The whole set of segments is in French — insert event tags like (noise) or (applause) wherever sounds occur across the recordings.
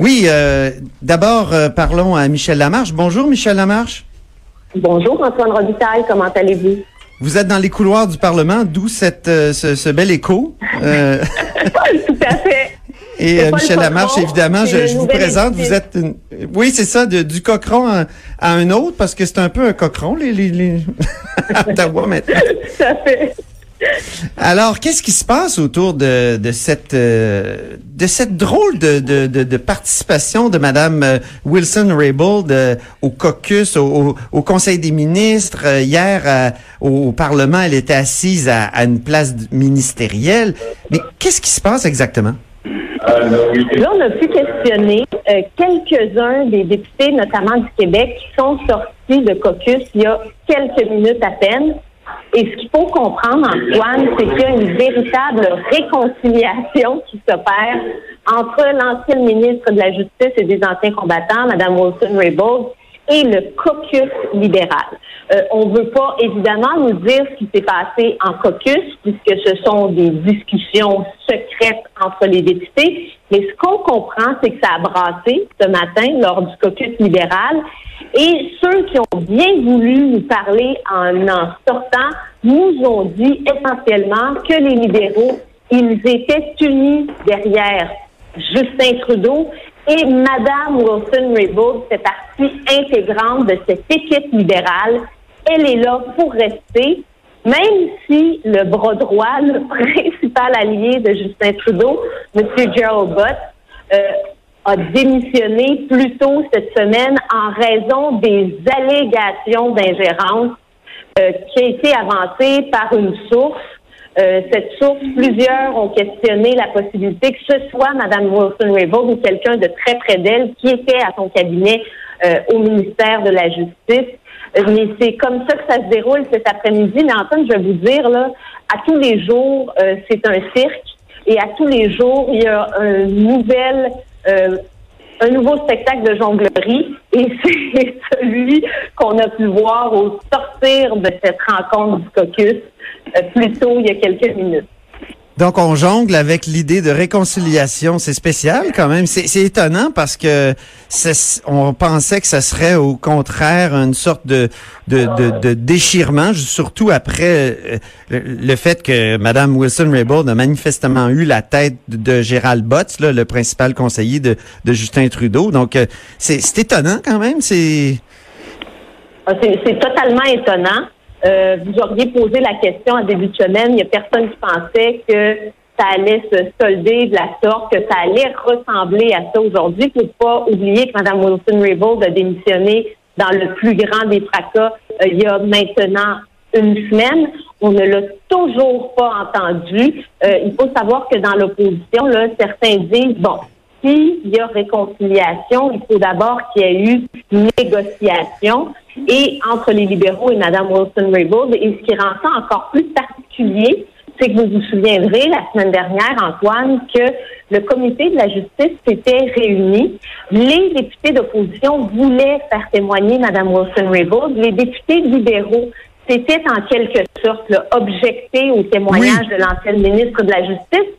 Oui, euh, d'abord, euh, parlons à Michel Lamarche. Bonjour, Michel Lamarche. Bonjour, Antoine Robitaille, comment allez-vous? Vous êtes dans les couloirs du Parlement, d'où cette euh, ce, ce, bel écho. (laughs) Tout à fait. Et Michel Lamarche, évidemment, je, je vous présente. Vous êtes, une... oui, c'est ça, de, du cochon à, à, un autre, parce que c'est un peu un cochon, les, les, les... (laughs) à Ottawa maintenant. (laughs) Tout à fait. Alors, qu'est-ce qui se passe autour de, de cette euh, de cette drôle de, de, de, participation de Madame euh, Wilson Raybould euh, au caucus, au, au, Conseil des ministres? Hier au Parlement, elle était assise à, à une place ministérielle. Mais qu'est-ce qui se passe exactement? Là, on a pu questionner quelques-uns des députés, notamment du Québec, qui sont sortis de caucus il y a quelques minutes à peine et ce qu'il faut comprendre, Antoine, c'est qu'il y a une véritable réconciliation qui s'opère entre l'ancienne ministre de la Justice et des anciens combattants, Mme Wilson-Raybould, et le caucus libéral. Euh, on ne veut pas évidemment nous dire ce qui s'est passé en caucus, puisque ce sont des discussions secrètes entre les députés, mais ce qu'on comprend, c'est que ça a brassé ce matin lors du caucus libéral. Et ceux qui ont bien voulu nous parler en en sortant nous ont dit essentiellement que les libéraux, ils étaient unis derrière Justin Trudeau et Madame Wilson-Raybould fait partie intégrante de cette équipe libérale. Elle est là pour rester, même si le bras droit, le (laughs) principal allié de Justin Trudeau, M. Gerald Butt, euh, a démissionné plus tôt cette semaine en raison des allégations d'ingérence euh, qui a été avancée par une source. Euh, cette source, plusieurs ont questionné la possibilité que ce soit Mme Wilson-Raybould ou quelqu'un de très près d'elle qui était à son cabinet euh, au ministère de la Justice. Mais c'est comme ça que ça se déroule cet après-midi. Mais Antoine, je vais vous dire, là, à tous les jours, c'est un cirque. Et à tous les jours, il y a une nouvelle euh, un nouveau spectacle de jonglerie et (laughs) c'est celui qu'on a pu voir au sortir de cette rencontre du caucus euh, plus tôt il y a quelques minutes. Donc, on jongle avec l'idée de réconciliation. C'est spécial quand même. C'est étonnant parce que on pensait que ce serait au contraire une sorte de, de, de, déchirement, surtout après euh, le fait que Mme Wilson-Raybould a manifestement eu la tête de Gérald Botts, le principal conseiller de, de Justin Trudeau. Donc, euh, c'est étonnant quand même. C'est ah, c'est totalement étonnant. Euh, vous auriez posé la question en début de semaine, il n'y a personne qui pensait que ça allait se solder de la sorte, que ça allait ressembler à ça aujourd'hui. Il ne faut pas oublier que Mme Wilson-Raybould a démissionné dans le plus grand des fracas euh, il y a maintenant une semaine. On ne l'a toujours pas entendu. Euh, il faut savoir que dans l'opposition, là, certains disent, bon, s'il y a réconciliation, il faut d'abord qu'il y ait eu négociation et entre les libéraux et Mme Wilson-Raybould. Et ce qui rend ça encore plus particulier, c'est que vous vous souviendrez la semaine dernière, Antoine, que le comité de la justice s'était réuni. Les députés d'opposition voulaient faire témoigner Mme Wilson-Raybould. Les députés libéraux s'étaient en quelque sorte là, objectés au témoignage de l'ancienne ministre de la Justice.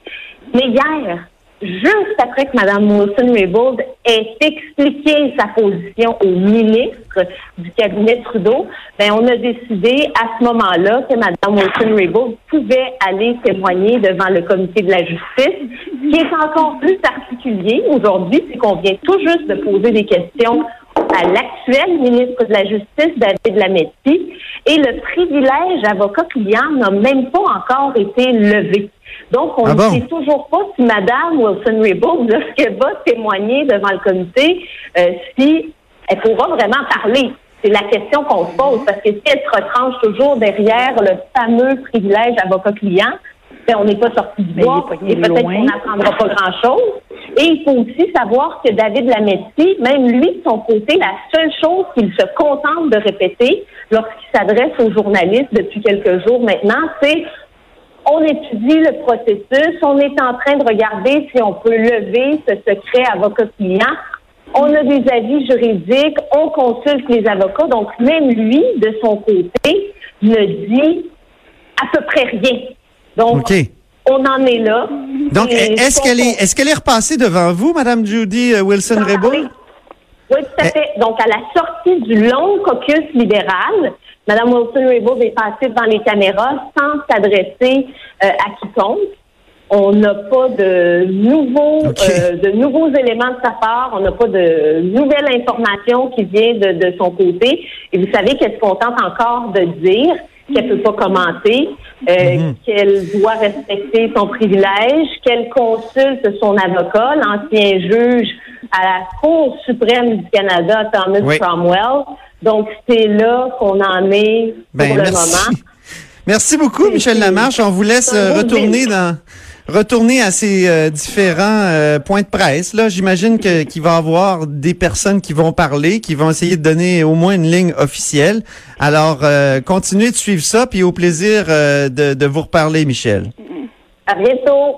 Mais hier, juste après que Mme Wilson-Raybould ait expliqué sa position au ministre du cabinet Trudeau, ben on a décidé à ce moment-là que Mme Wilson-Raybould pouvait aller témoigner devant le comité de la justice. Ce qui est encore plus particulier aujourd'hui, c'est qu'on vient tout juste de poser des questions à l'actuel ministre de la Justice, David Lametti, et le privilège avocat-client n'a même pas encore été levé. Donc, on ah ne sait toujours pas si Mme Wilson-Raybould, lorsqu'elle va témoigner devant le comité, euh, si elle pourra vraiment parler. C'est la question qu'on se pose, parce que si elle se retranche toujours derrière le fameux privilège avocat-client, ben, on n'est pas sorti du bois et peut-être qu'on n'apprendra pas grand-chose. Et il faut aussi savoir que David Lametti, même lui, de son côté, la seule chose qu'il se contente de répéter lorsqu'il s'adresse aux journalistes depuis quelques jours maintenant, c'est on étudie le processus, on est en train de regarder si on peut lever ce secret avocat-client. On a des avis juridiques, on consulte les avocats. Donc, même lui, de son côté, ne dit à peu près rien. Donc, on en est là. Donc, est-ce qu'elle est, est-ce qu'elle est repassée devant vous, Madame Judy euh, Wilson-Raybould? Oui. Oui, tout à fait. Donc, à la sortie du long caucus libéral, Mme Wilson-Raybould est passée devant les caméras sans s'adresser euh, à quiconque. On n'a pas de nouveaux, euh, de nouveaux éléments de sa part. On n'a pas de nouvelles informations qui viennent de, de son côté. Et vous savez qu'elle se contente encore de dire qu'elle peut pas commenter, euh, qu'elle doit respecter son privilège, qu'elle consulte son avocat, l'ancien juge à la Cour suprême du Canada, Thomas Oui. Cromwell. Donc, c'est là qu'on en est pour Ben, le merci. moment. (laughs) Merci beaucoup, Michel Lamarche. On vous laisse euh, retourner dans retourner à ces euh, différents euh, points de presse. Là, j'imagine que qu'il va y avoir des personnes qui vont parler, qui vont essayer de donner au moins une ligne officielle. Alors, euh, continuez de suivre ça, puis au plaisir euh, de, de vous reparler, Michel. À bientôt.